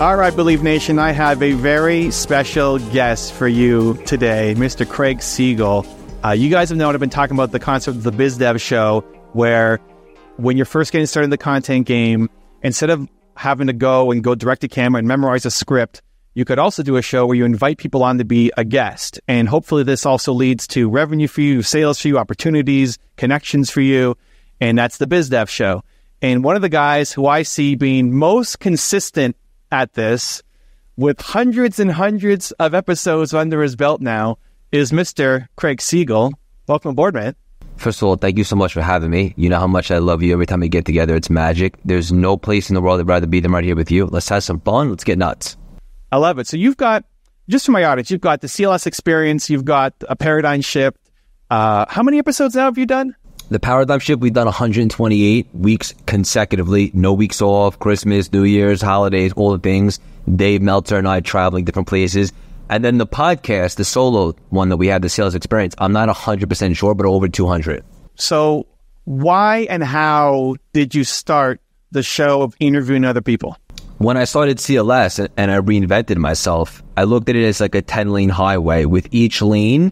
All right, Believe Nation, I have a very special guest for you today, Mr. Craig Siegel. Uh, you guys have known I've been talking about the concept of the Biz Dev show, where when you're first getting started in the content game, instead of having to go and go direct to camera and memorize a script, you could also do a show where you invite people on to be a guest. And hopefully, this also leads to revenue for you, sales for you, opportunities, connections for you. And that's the Biz Dev show. And one of the guys who I see being most consistent at this with hundreds and hundreds of episodes under his belt now is Mr. Craig Siegel. Welcome aboard, man. First of all, thank you so much for having me. You know how much I love you. Every time we get together, it's magic. There's no place in the world I'd rather be than right here with you. Let's have some fun. Let's get nuts. I love it. So you've got, just for my audience, you've got the CLS experience, you've got a paradigm shift. Uh, how many episodes now have you done? The paradigm shift, we've done 128 weeks consecutively, no weeks off, Christmas, New Year's, holidays, all the things. Dave Meltzer and I traveling different places. And then the podcast, the solo one that we had, the sales experience, I'm not 100% sure, but over 200. So, why and how did you start the show of interviewing other people? When I started CLS and I reinvented myself, I looked at it as like a 10 lane highway with each lane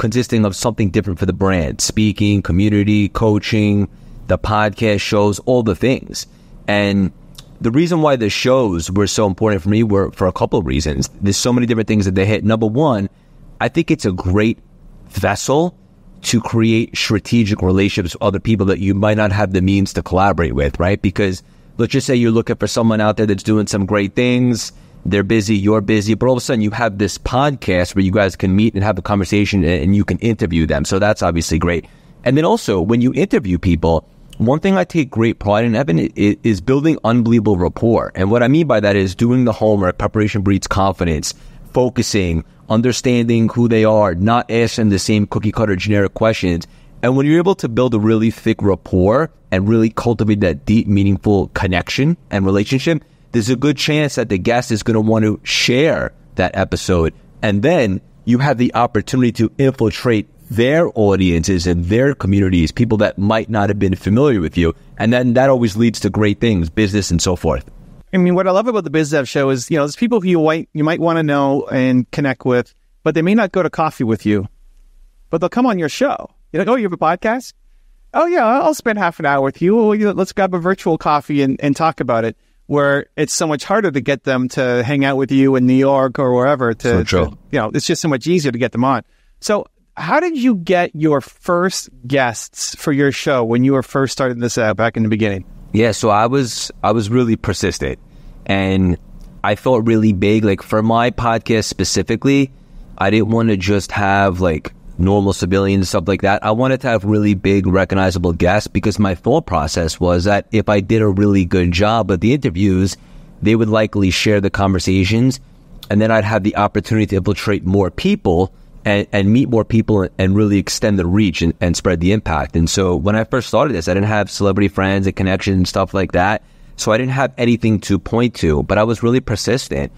consisting of something different for the brand speaking, community, coaching, the podcast shows, all the things. And the reason why the shows were so important for me were for a couple of reasons. There's so many different things that they hit. Number one, I think it's a great vessel to create strategic relationships with other people that you might not have the means to collaborate with, right? Because let's just say you're looking for someone out there that's doing some great things they're busy, you're busy, but all of a sudden you have this podcast where you guys can meet and have a conversation and you can interview them. So that's obviously great. And then also when you interview people, one thing I take great pride in, Evan, is building unbelievable rapport. And what I mean by that is doing the homework, preparation breeds confidence, focusing, understanding who they are, not asking the same cookie cutter generic questions. And when you're able to build a really thick rapport and really cultivate that deep, meaningful connection and relationship, there's a good chance that the guest is going to want to share that episode. And then you have the opportunity to infiltrate their audiences and their communities, people that might not have been familiar with you. And then that always leads to great things, business and so forth. I mean, what I love about the BizDev show is, you know, there's people who you might, you might want to know and connect with, but they may not go to coffee with you, but they'll come on your show. You're like, oh, you have a podcast? Oh, yeah, I'll spend half an hour with you. let's grab a virtual coffee and, and talk about it where it's so much harder to get them to hang out with you in New York or wherever. To, so to, you know, it's just so much easier to get them on. So, how did you get your first guests for your show when you were first starting this out back in the beginning? Yeah, so I was I was really persistent, and I thought really big. Like for my podcast specifically, I didn't want to just have like normal civilians, stuff like that. I wanted to have really big, recognizable guests because my thought process was that if I did a really good job of the interviews, they would likely share the conversations, and then I'd have the opportunity to infiltrate more people and, and meet more people and really extend the reach and, and spread the impact. And so when I first started this, I didn't have celebrity friends and connections and stuff like that. So I didn't have anything to point to, but I was really persistent.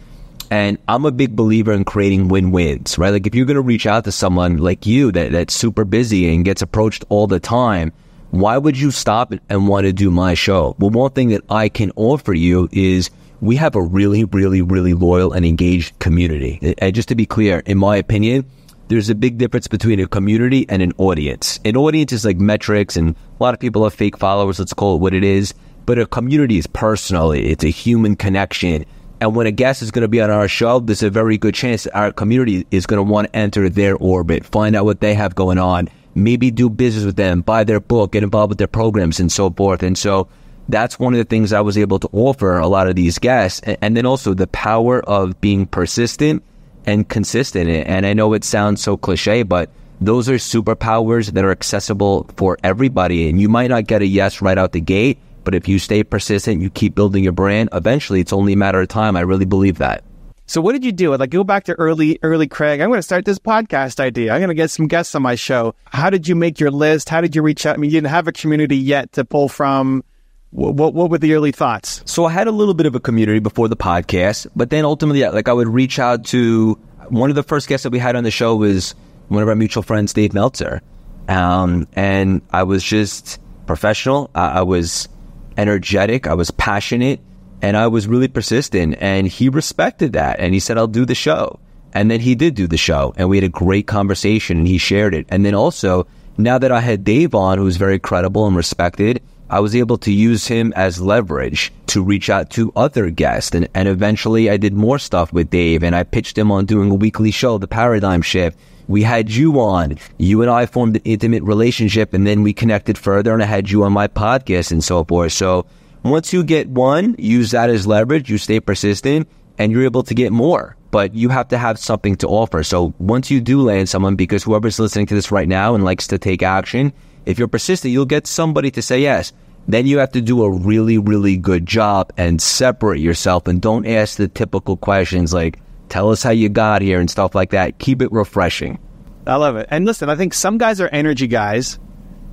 And I'm a big believer in creating win-wins, right? Like if you're going to reach out to someone like you that, that's super busy and gets approached all the time, why would you stop and want to do my show? Well, one thing that I can offer you is we have a really, really, really loyal and engaged community. And just to be clear, in my opinion, there's a big difference between a community and an audience. An audience is like metrics and a lot of people have fake followers. Let's call it what it is. But a community is personal. It's a human connection. And when a guest is going to be on our show, there's a very good chance our community is going to want to enter their orbit, find out what they have going on, maybe do business with them, buy their book, get involved with their programs, and so forth. And so that's one of the things I was able to offer a lot of these guests. And then also the power of being persistent and consistent. And I know it sounds so cliche, but those are superpowers that are accessible for everybody. And you might not get a yes right out the gate, but if you stay persistent, you keep building your brand, eventually it's only a matter of time. I really believe that. So what did you do? Like go back to early, early Craig. I'm going to start this podcast idea. I'm going to get some guests on my show. How did you make your list? How did you reach out? I mean, you didn't have a community yet to pull from. What, what, what were the early thoughts? So I had a little bit of a community before the podcast, but then ultimately, like I would reach out to one of the first guests that we had on the show was one of our mutual friends, Dave Meltzer. Um, and I was just professional. I, I was energetic. I was passionate and I was really persistent and he respected that. And he said, I'll do the show. And then he did do the show and we had a great conversation and he shared it. And then also, now that I had Dave on, who's very credible and respected, I was able to use him as leverage to reach out to other guests. And, and eventually I did more stuff with Dave and I pitched him on doing a weekly show, The Paradigm Shift. We had you on. You and I formed an intimate relationship and then we connected further and I had you on my podcast and so forth. So once you get one, use that as leverage, you stay persistent, and you're able to get more. But you have to have something to offer. So once you do land someone, because whoever's listening to this right now and likes to take action, if you're persistent, you'll get somebody to say yes. Then you have to do a really, really good job and separate yourself and don't ask the typical questions like, tell us how you got here and stuff like that. Keep it refreshing. I love it. And listen, I think some guys are energy guys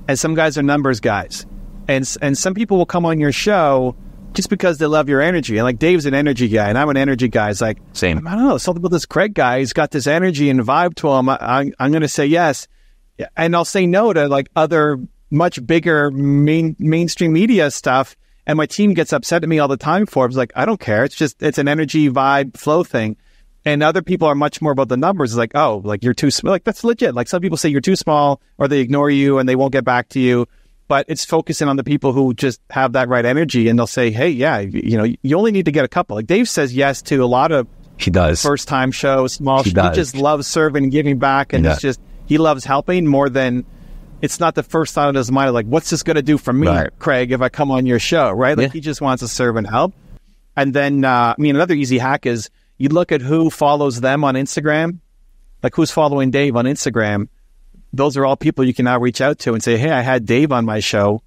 and some guys are numbers guys and and some people will come on your show just because they love your energy. And like Dave's an energy guy, and I'm an energy guy. It's like same. I don't know something about this Craig guy. He's got this energy and vibe to him. I, I, I'm going to say yes, and I'll say no to like other much bigger main mainstream media stuff. And my team gets upset at me all the time for it. It's like I don't care. It's just it's an energy vibe flow thing. And other people are much more about the numbers. It's like, oh, like you're too small. Like that's legit. Like some people say you're too small, or they ignore you and they won't get back to you but it's focusing on the people who just have that right energy and they'll say, hey, yeah, you know, you only need to get a couple. Like Dave says yes to a lot of he does first time shows, small. He, he just loves serving and giving back, and it's just he loves helping more than it's not the first thought in his mind. Like, what's this going to do for me, right. Craig, if I come on your show? Right? Like yeah. he just wants to serve and help. And then, uh, I mean, another easy hack is you look at who follows them on Instagram, like who's following Dave on Instagram those are all people you can now reach out to and say, Hey, I had Dave on my show.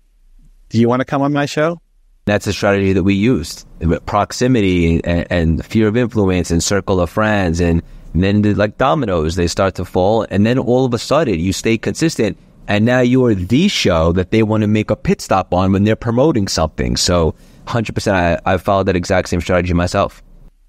Do you want to come on my show? That's a strategy that we used proximity and, and fear of influence and circle of friends. And, and then, the, like dominoes, they start to fall. And then all of a sudden, you stay consistent. And now you are the show that they want to make a pit stop on when they're promoting something. So, 100%, I, I followed that exact same strategy myself.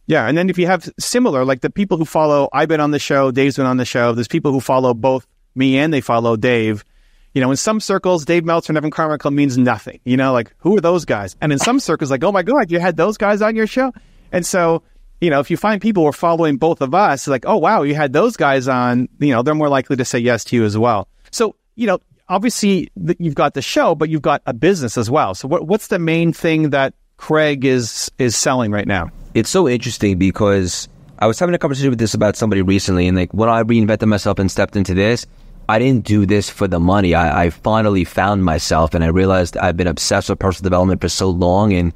Yeah. And then if you have similar, like the people who follow, I've been on the show, Dave's been on the show, there's people who follow both me and they follow Dave. You know, in some circles, Dave Meltzer and Evan Carmichael means nothing. You know, like who are those guys? And in some circles, like, oh my god, you had those guys on your show. And so, you know, if you find people who are following both of us, like, oh wow, you had those guys on. You know, they're more likely to say yes to you as well. So, you know, obviously you've got the show, but you've got a business as well. So, what, what's the main thing that Craig is is selling right now? It's so interesting because I was having a conversation with this about somebody recently, and like when I reinvented myself and stepped into this, I didn't do this for the money. I, I, finally found myself and I realized I've been obsessed with personal development for so long and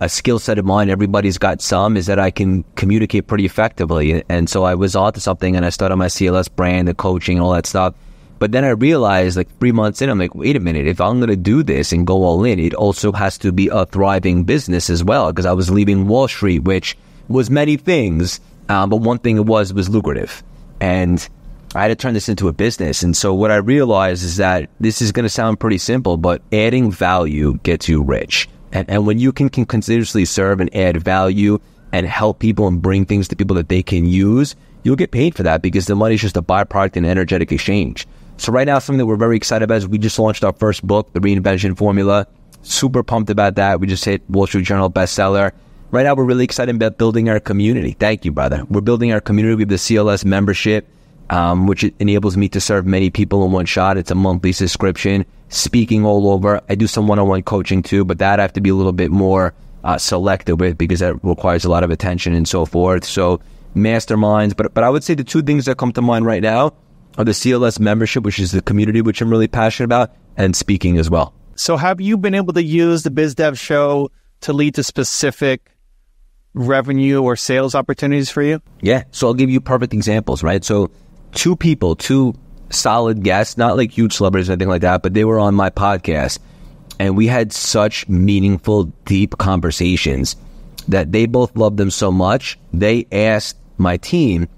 a skill set of mine, everybody's got some, is that I can communicate pretty effectively. And so I was onto something and I started my CLS brand, the coaching and all that stuff. But then I realized like three months in, I'm like, wait a minute, if I'm going to do this and go all in, it also has to be a thriving business as well. Because I was leaving Wall Street, which was many things, um, but one thing it was, was lucrative. And I had to turn this into a business. And so what I realized is that this is going to sound pretty simple, but adding value gets you rich. And, and when you can, can continuously serve and add value and help people and bring things to people that they can use, you'll get paid for that because the money is just a byproduct and energetic exchange. So right now, something that we're very excited about is we just launched our first book, The Reinvention Formula. Super pumped about that. We just hit Wall Street Journal bestseller. Right now, we're really excited about building our community. Thank you, brother. We're building our community. We have the CLS membership um, which enables me to serve many people in one shot. It's a monthly subscription, speaking all over. I do some one-on-one coaching too, but that I have to be a little bit more uh, selective with because that requires a lot of attention and so forth. So masterminds, but but I would say the two things that come to mind right now are the CLS membership, which is the community which I'm really passionate about, and speaking as well. So have you been able to use the BizDev show to lead to specific revenue or sales opportunities for you? Yeah. So I'll give you perfect examples, right? So two people, two solid guests, not like huge celebrities or anything like that, but they were on my podcast. And we had such meaningful, deep conversations that they both loved them so much. They asked my team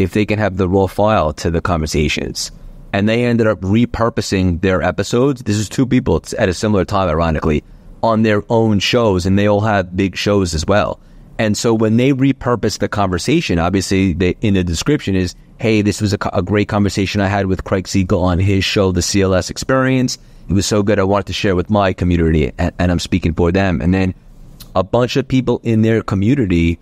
if they can have the raw file to the conversations. And they ended up repurposing their episodes. This is two people at a similar time, ironically, on their own shows, and they all have big shows as well. And so when they repurpose the conversation, obviously they, in the description is, hey, this was a, a, great conversation I had with Craig Siegel on his show, The CLS Experience. It was so good. I wanted to share with my community, and, and I'm speaking for them. And then a bunch of people in their community,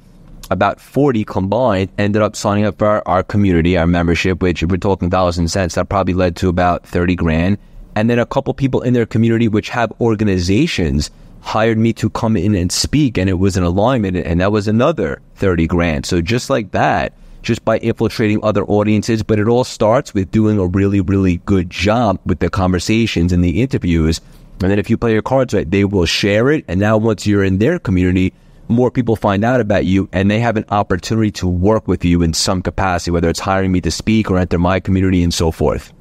about 40 combined, ended up signing up for our, our community, our membership, which if we're talking dollars and cents. That probably led to about 30 grand. And then a couple people in their community, which have organizations, hired me to come in and speak, and it was an alignment, and that was another 30 grand. So just like that, just by infiltrating other audiences, but it all starts with doing a really, really good job with the conversations and the interviews and then if you play your cards right, they will share it. And now once you're in their community, more people find out about you and they have an opportunity to work with you in some capacity, whether it's hiring me to speak or enter my community and so forth.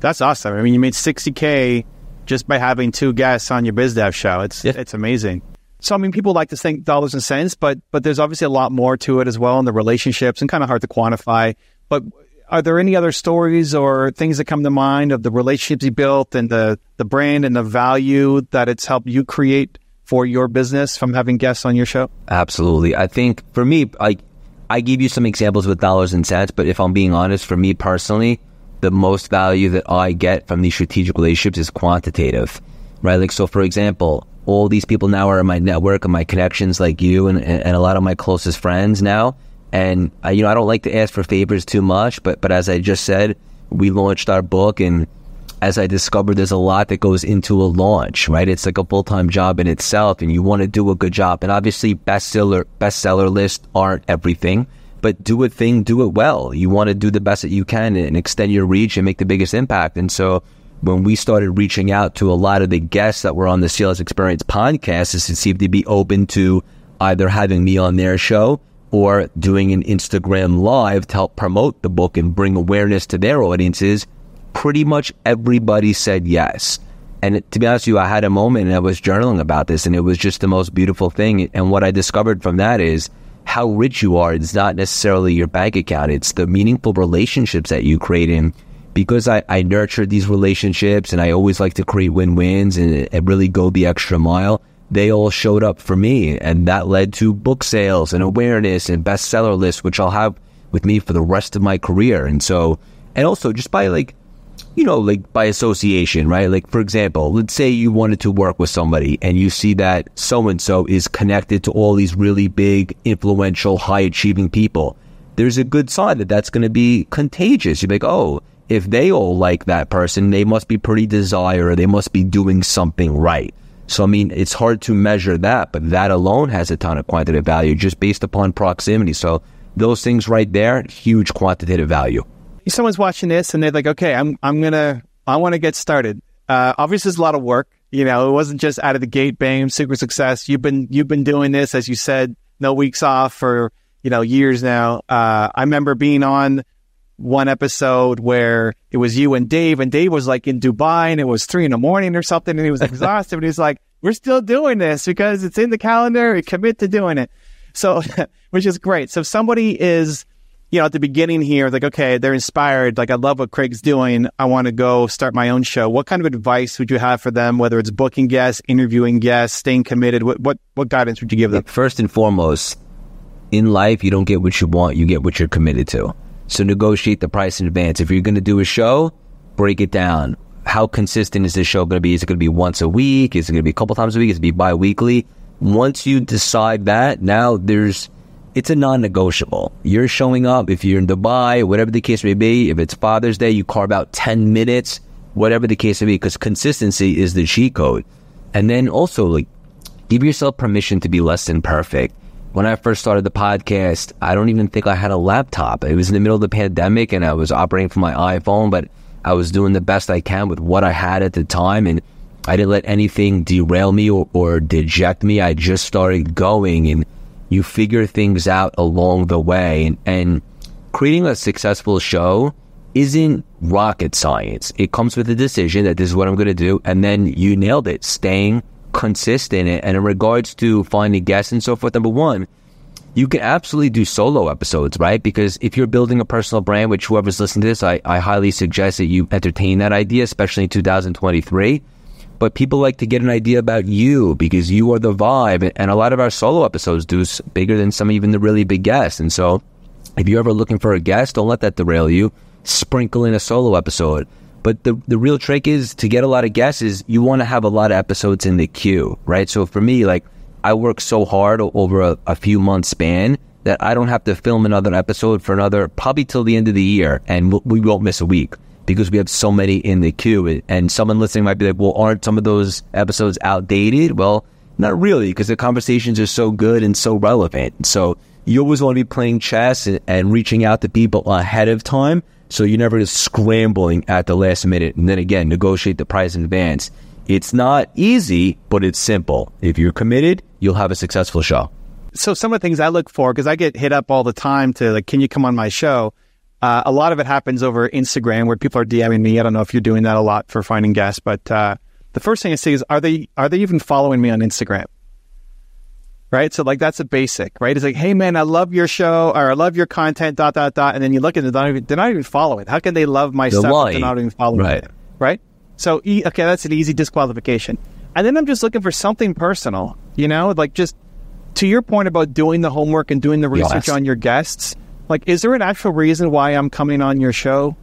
That's awesome. I mean, you made 60K just by having two guests on your BizDev show. It's, yeah. it's amazing. So, I mean, people like to think dollars and cents, but, but there's obviously a lot more to it as well in the relationships and kind of hard to quantify. But are there any other stories or things that come to mind of the relationships you built and the, the brand and the value that it's helped you create for your business from having guests on your show? Absolutely. I think for me, I, I give you some examples with dollars and cents, but if I'm being honest, for me personally, the most value that I get from these strategic relationships is quantitative, right? Like, so for example, all these people now are in my network and my connections like you and, and a lot of my closest friends now and I, you know, I don't like to ask for favors too much, but but as I just said, we launched our book, and as I discovered, there's a lot that goes into a launch, right? It's like a full time job in itself, and you want to do a good job. And obviously, bestseller bestseller lists aren't everything, but do a thing, do it well. You want to do the best that you can and extend your reach and make the biggest impact. And so. When we started reaching out to a lot of the guests that were on the CLS Experience podcast, it seemed to be open to either having me on their show or doing an Instagram live to help promote the book and bring awareness to their audiences, pretty much everybody said yes. And to be honest with you, I had a moment and I was journaling about this and it was just the most beautiful thing. And what I discovered from that is how rich you are. It's not necessarily your bank account. It's the meaningful relationships that you create in because I, I nurtured these relationships and I always like to create win-wins and, and really go the extra mile they all showed up for me. And that led to book sales and awareness and bestseller lists, which I'll have with me for the rest of my career. And so, and also just by like, you know, like by association, right? Like, for example, let's say you wanted to work with somebody and you see that so and so is connected to all these really big, influential, high achieving people. There's a good sign that that's going to be contagious. You're like, oh, if they all like that person, they must be pretty desire, they must be doing something right. So, I mean, it's hard to measure that, but that alone has a ton of quantitative value just based upon proximity. So, those things right there, huge quantitative value. Someone's watching this and they're like, okay, I'm, I'm to, I want to get started. Uh, obviously, it's a lot of work. You know, it wasn't just out of the gate, bam, super success. You've been, you've been doing this, as you said, no weeks off for, you know, years now. Uh, I remember being on one episode where it was you and Dave, and Dave was like in Dubai and it was three in the morning or something, and he was exhausted, but he's like, we're still doing this because it's in the calendar. We commit to doing it. So, which is great. So if somebody is, you know, at the beginning here, like, okay, they're inspired. Like, I love what Craig's doing. I want to go start my own show. What kind of advice would you have for them? Whether it's booking guests, interviewing guests, staying committed. What, what, what guidance would you give them? First and foremost, in life, you don't get what you want. You get what you're committed to. So negotiate the price in advance. If you're going to do a show, break it down. How consistent is this show going to be? Is it going to be once a week? Is it going to be a couple times a week? Is it going to be bi-weekly? Once you decide that, now there's, it's a non-negotiable. You're showing up if you're in Dubai, whatever the case may be. If it's Father's Day, you carve out 10 minutes, whatever the case may be, because consistency is the cheat code. And then also like, give yourself permission to be less than perfect when I first started the podcast, I don't even think I had a laptop. It was in the middle of the pandemic and I was operating from my iPhone, but I was doing the best I can with what I had at the time. And I didn't let anything derail me or, or deject me. I just started going and you figure things out along the way. And, and creating a successful show isn't rocket science. It comes with a decision that this is what I'm going to do. And then you nailed it, staying consistent. And in regards to finding guests and so forth, number one, you can absolutely do solo episodes, right? Because if you're building a personal brand, which whoever's listening to this, I, I highly suggest that you entertain that idea, especially in 2023. But people like to get an idea about you because you are the vibe. And a lot of our solo episodes do bigger than some even the really big guests. And so if you're ever looking for a guest, don't let that derail you. Sprinkle in a solo episode. But the the real trick is to get a lot of guests is you want to have a lot of episodes in the queue, right? So for me, like I work so hard over a, a few months span that I don't have to film another episode for another probably till the end of the year, and we won't miss a week because we have so many in the queue. And someone listening might be like, "Well, aren't some of those episodes outdated?" Well, not really, because the conversations are so good and so relevant. So you always want to be playing chess and, and reaching out to people ahead of time, so you're never just scrambling at the last minute. And then again, negotiate the price in advance. It's not easy, but it's simple. If you're committed, you'll have a successful show. So some of the things I look for, because I get hit up all the time to like, can you come on my show? Uh, a lot of it happens over Instagram where people are DMing me. I don't know if you're doing that a lot for finding guests, but uh, the first thing I see is are they are they even following me on Instagram? Right, so like that's a basic, right? It's like, hey man, I love your show or I love your content, dot dot dot, and then you look at it, they're not even, they're not even following. How can they love my they're stuff? If they're not even following, right? It, right. So okay, that's an easy disqualification. And then I'm just looking for something personal, you know, like just to your point about doing the homework and doing the research Yes. on your guests. Like, is there an actual reason why I'm coming on your show?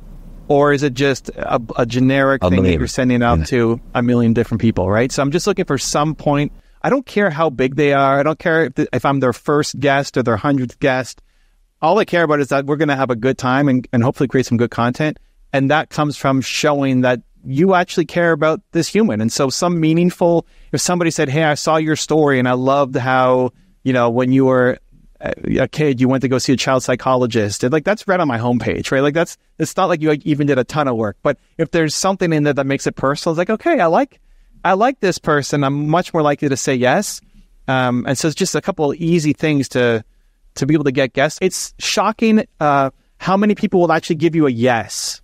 Or is it just a, a generic A thing that you're sending out Yeah. to a million different people, right? So I'm just looking for some point. I don't care how big they are. I don't care if, if I'm their first guest or their hundredth guest. All I care about is that we're going to have a good time and, and hopefully create some good content. And that comes from showing that you actually care about this human. And so some meaningful, if somebody said, Hey, I saw your story and I loved how, you know, when you were a kid, you went to go see a child psychologist. And like that's right on my homepage, right? Like that's, it's not like you like, even did a ton of work, but if there's something in there that makes it personal, it's like, okay, I like, I like this person. I'm much more likely to say yes. Um, and so it's just a couple easy things to, to be able to get guests. It's shocking, uh, how many people will actually give you a yes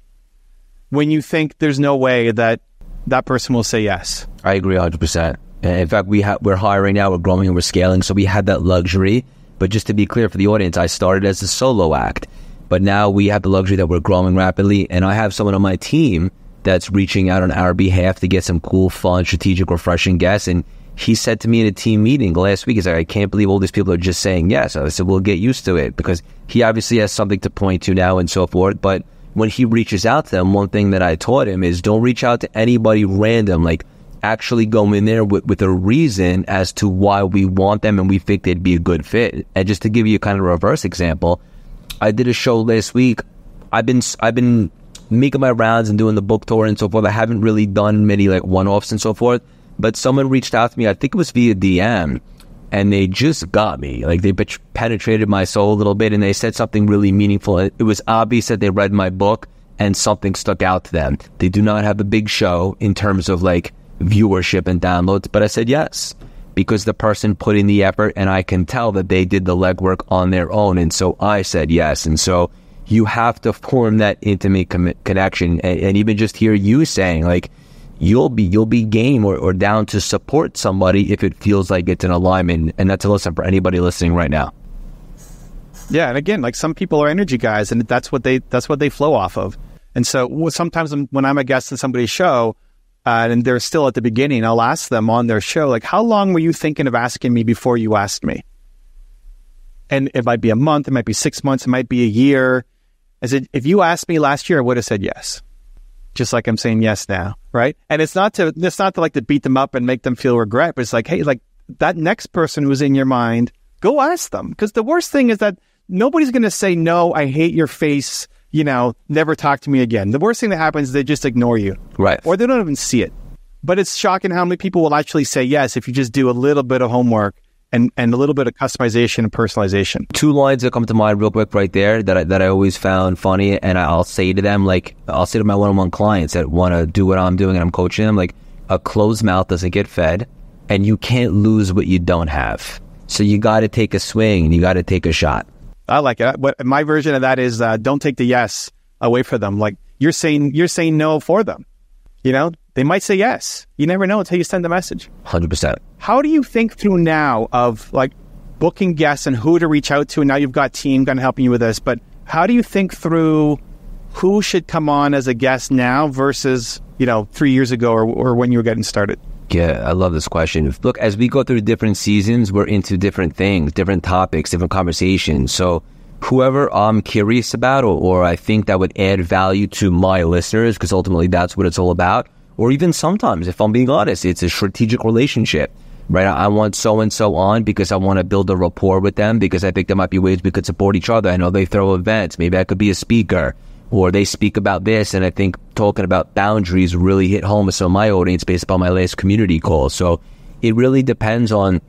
when you think there's no way that that person will say yes. I agree 100%. In fact, we ha- we're hiring now, we're growing and we're scaling. So we had that luxury. But just to be clear for the audience, I started as a solo act. But now we have the luxury that we're growing rapidly. And I have someone on my team that's reaching out on our behalf to get some cool, fun, strategic, refreshing guests. And he said to me in a team meeting last week, he's like, I can't believe all these people are just saying yes. I said, we'll get used to it because he obviously has something to point to now and so forth. But when he reaches out to them, one thing that I taught him is don't reach out to anybody random. Like actually go in there with, with a reason as to why we want them and we think they'd be a good fit. And just to give you a kind of reverse example, I did a show last week. I've been I've been making my rounds and doing the book tour and so forth. I haven't really done many like one offs and so forth. But someone reached out to me. I think it was via DM, and they just got me. Like they penetrated my soul a little bit, and they said something really meaningful. It was obvious that they read my book and something stuck out to them. They do not have a big show in terms of like viewership and downloads, but I said yes because the person put in the effort and I can tell that they did the legwork on their own. And so I said yes. And so you have to form that intimate com- connection and, and even just hear you saying like, you'll be, you'll be game or, or down to support somebody if it feels like it's an alignment. And that's a lesson for anybody listening right now. Yeah, and again, like some people are energy guys, and that's what they that's what they flow off of. And so sometimes when I'm a guest in somebody's show, uh, and they're still at the beginning, I'll ask them on their show, like, "How long were you thinking of asking me before you asked me?" And it might be a month, it might be six months, it might be a year. I said, if you asked me last year, I would have said yes, just like I'm saying yes now, right? And it's not to it's not to like to beat them up and make them feel regret, but it's like, hey, like that next person who's in your mind, go ask them because the worst thing is that nobody's going to say no. I hate your face. You know, never talk to me again. The worst thing that happens is they just ignore you, Right. or they don't even see it. But it's shocking how many people will actually say yes if you just do a little bit of homework and, and a little bit of customization and personalization. two lines that come to mind real quick right there that I, that I always found funny, and I'll say to them like I'll say to my one-on-one clients that want to do what I'm doing and I'm coaching them like a closed mouth doesn't get fed, and you can't lose what you don't have. So you got to take a swing and you got to take a shot. I like it. What my version of that is uh, don't take the yes away from them. Like you're saying, you're saying no for them. You know, they might say yes. You never know until you send the message. Hundred percent. How do you think through now of like booking guests and who to reach out to. And now you've got team kind of helping you with this. But how do you think through who should come on as a guest now versus you know three years ago or, or when you were getting started? Yeah, I love this question. Look, as we go through different seasons, we're into different things, different topics, different conversations. So whoever I'm curious about or, or I think that would add value to my listeners, because ultimately that's what it's all about. Or even sometimes, if I'm being honest, it's a strategic relationship, right? I want so and so on because I want to build a rapport with them because I think there might be ways we could support each other. I know they throw events. Maybe I could be a speaker or they speak about this. And I think talking about boundaries really hit home with some of my audience based upon my last community call. So it really depends on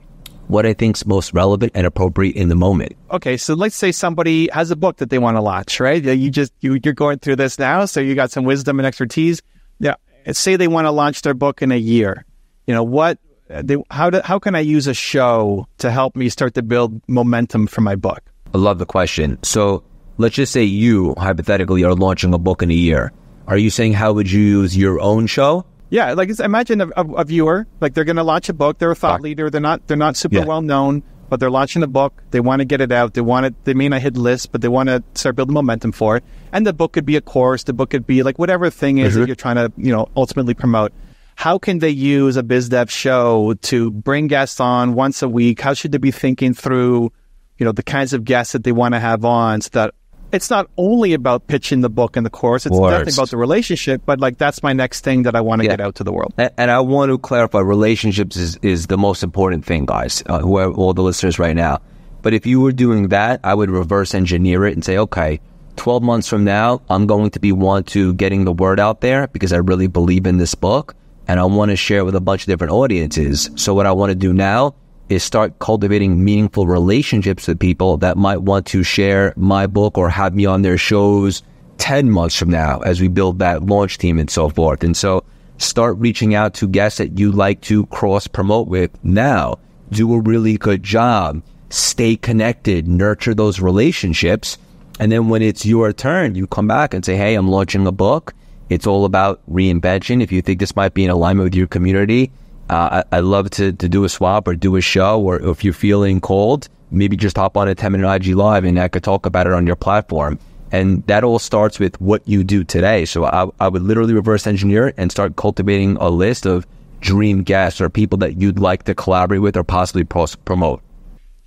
what I think's most relevant and appropriate in the moment. Okay, so let's say somebody has a book that they want to launch, right? You just you, you're going through this now, so you got some wisdom and expertise. Yeah, say they want to launch their book in a year. You know what? Uh, they, how do, how can I use a show to help me start to build momentum for my book? I love the question. So let's just say you hypothetically are launching a book in a year. Are you saying how would you use your own show? Yeah, like imagine a, a, a, viewer, like they're going to launch a book. They're a thought leader. They're not they're not super yeah. well known, but they're launching a book. They want to get it out. They want it. They may not hit lists, but they want to start building momentum for it. And the book could be a course. The book could be like whatever thing is mm-hmm. that you're trying to you know ultimately promote. How can they use a biz dev show to bring guests on once a week? How should they be thinking through, you know, the kinds of guests that they want to have on so that it's not only about pitching the book and the course. It's Worst. definitely about the relationship, but like that's my next thing that I want to yeah. get out to the world. And, and, I want to clarify relationships is, is the most important thing, guys, uh, who are all the listeners right now. But if you were doing that, I would reverse engineer it and say, okay, 12 months from now, I'm going to be one to getting the word out there because I really believe in this book and I want to share it with a bunch of different audiences. So what I want to do now is start cultivating meaningful relationships with people that might want to share my book or have me on their shows 10 months from now as we build that launch team and so forth. And so start reaching out to guests that you like to cross promote with now. Do a really good job. Stay connected, nurture those relationships. And then when it's your turn, you come back and say, Hey, I'm launching a book. It's all about reinvention. If you think this might be in alignment with your community, uh, I, I, love to, to do a swap or do a show, or if you're feeling cold, maybe just hop on a 10 minute IG live and I could talk about it on your platform. And that all starts with what you do today. So I, I would literally reverse engineer and start cultivating a list of dream guests or people that you'd like to collaborate with or possibly promote.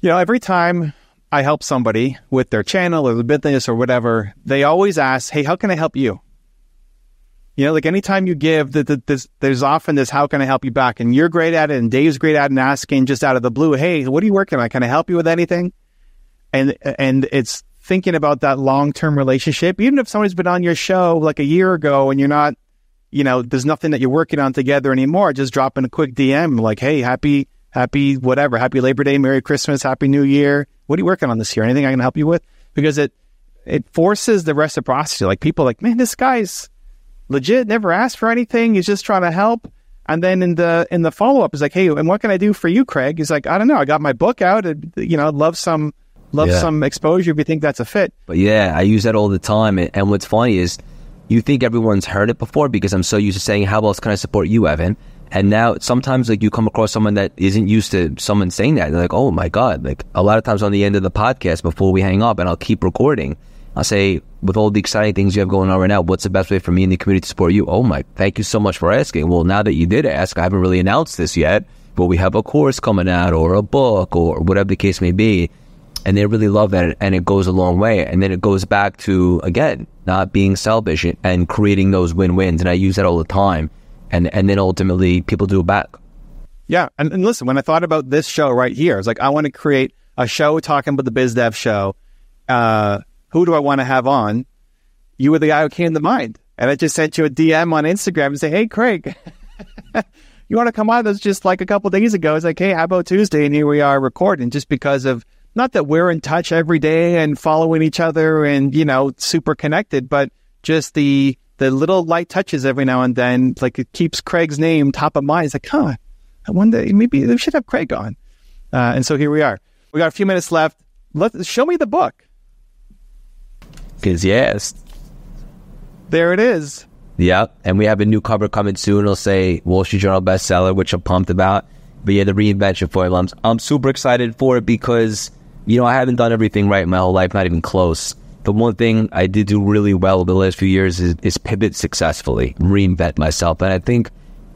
You know, every time I help somebody with their channel or the business or whatever, they always ask, Hey, how can I help you? You know, like anytime you give, the, the, this, there's often this, how can I help you back? And you're great at it, and Dave's great at it, and asking just out of the blue, hey, what are you working on? Can I help you with anything? And and it's thinking about that long term relationship. Even if somebody's been on your show like a year ago, and you're not, you know, there's nothing that you're working on together anymore. Just dropping a quick DM like, hey, happy, happy, whatever, happy Labor Day, Merry Christmas, Happy New Year. What are you working on this year? Anything I can help you with? Because it it forces the reciprocity. Like people, like, man, this guy's legit, never asked for anything. He's just trying to help. And then in the in the follow up, is like, hey, and what can I do for you, Craig? He's like, I don't know. I got my book out. You know, love some love yeah. some exposure if you think that's a fit. But yeah, I use that all the time. And what's funny is you think everyone's heard it before because I'm so used to saying, how else can I support you, Evan? And now sometimes like you come across someone that isn't used to someone saying that. They're like, oh my God. Like a lot of times on the end of the podcast before we hang up and I'll keep recording, I'll say, with all the exciting things you have going on right now, what's the best way for me and the community to support you? Oh my, thank you so much for asking. Well, now that you did ask, I haven't really announced this yet, but we have a course coming out or a book or whatever the case may be. And they really love that. And it goes a long way. And then it goes back to, again, not being selfish and creating those win-wins. And I use that all the time. And, and then ultimately people do it back. Yeah. And, and listen, when I thought about this show right here, it's like, I want to create a show talking about the biz dev show. Uh, who do I want to have on? You were the guy who came to mind. And I just sent you a DM on Instagram and say, Hey, Craig, you want to come on? That's just like a couple days ago. It's like, Hey, how about Tuesday? And here we are recording just because of not that we're in touch every day and following each other and, you know, super connected, but just the, the little light touches every now and then, like it keeps Craig's name top of mind. It's like, huh, I wonder, maybe we should have Craig on. Uh, and so here we are. We got a few minutes left. Let's show me the book. Because yes. There it is. Yep. And we have a new cover coming soon. It'll say Wall Street Journal bestseller, which I'm pumped about. But yeah, the reinvention formula. I'm, I'm super excited for it because, you know, I haven't done everything right my whole life, not even close. The one thing I did do really well over the last few years is, is pivot successfully, reinvent myself. And I think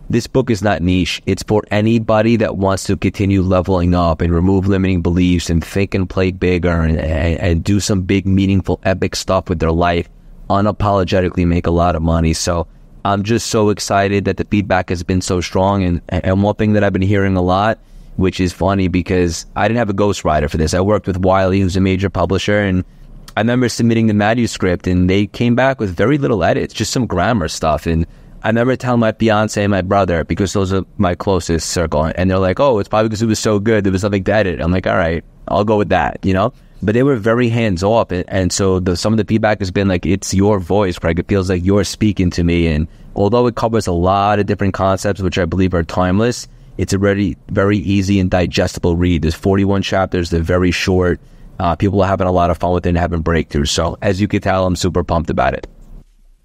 this book is not niche. It's for anybody that wants to continue leveling up and remove limiting beliefs and think and play bigger and, and, and do some big, meaningful, epic stuff with their life, unapologetically make a lot of money. So I'm just so excited that the feedback has been so strong. And, and one thing that I've been hearing a lot, which is funny because I didn't have a ghostwriter for this. I worked with Wiley, who's a major publisher, and I remember submitting the manuscript and they came back with very little edits, just some grammar stuff. And I never tell my fiance and my brother because those are my closest circle. And they're like, oh, it's probably because it was so good. There was nothing to edit. I'm like, all right, I'll go with that, you know? But they were very hands off. And, and so the, some of the feedback has been like, it's your voice, Craig. It feels like you're speaking to me. And although it covers a lot of different concepts, which I believe are timeless, it's a very, very easy and digestible read. There's 41 chapters. They're very short. Uh, people are having a lot of fun with it and having breakthroughs. So as you can tell, I'm super pumped about it.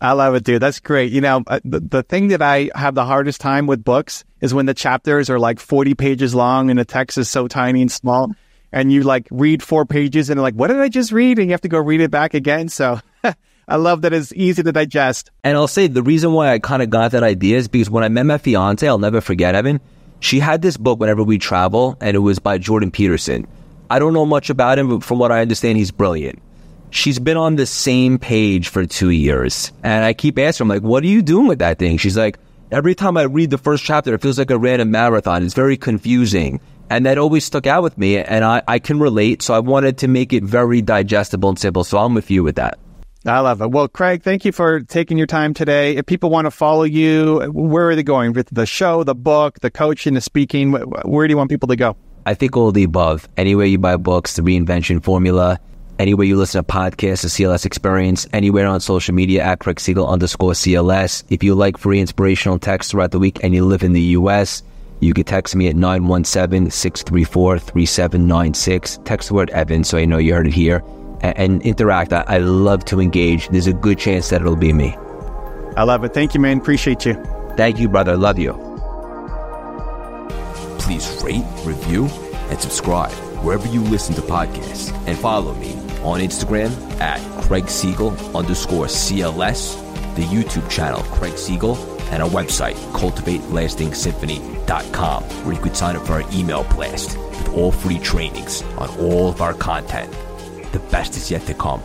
I love it, dude. That's great. You know, uh, the, the thing that I have the hardest time with books is when the chapters are like 40 pages long and the text is so tiny and small. And you like read four pages and like, what did I just read? And you have to go read it back again. So I love that it's easy to digest. And I'll say the reason why I kind of got that idea is because when I met my fiance, I'll never forget, Evan, she had this book whenever we travel and it was by Jordan Peterson. I don't know much about him, but from what I understand, he's brilliant she's been on the same page for two years. And I keep asking her, I'm like, what are you doing with that thing? She's like, every time I read the first chapter, it feels like a random marathon. It's very confusing. And that always stuck out with me. And I, I can relate. So I wanted to make it very digestible and simple. So I'm with you with that. I love it. Well, Craig, thank you for taking your time today. If people want to follow you, where are they going? With the show, the book, the coaching, the speaking? Where do you want people to go? I think all the above. Anywhere you buy books, the reinvention formula anywhere you listen to podcasts, the CLS experience, anywhere on social media at Craig Siegel underscore CLS. If you like free inspirational text throughout the week and you live in the US, you can text me at 917-634-3796. Text the word Evan so I know you heard it here and, and interact. I, I love to engage. There's a good chance that it'll be me. I love it. Thank you, man. Appreciate you. Thank you, brother. Love you. Please rate, review, and subscribe wherever you listen to podcasts and follow me on Instagram at Craig Siegel underscore CLS, the YouTube channel Craig Siegel, and our website, cultivatelastingsymphony.com, where you could sign up for our email blast with all free trainings on all of our content. The best is yet to come.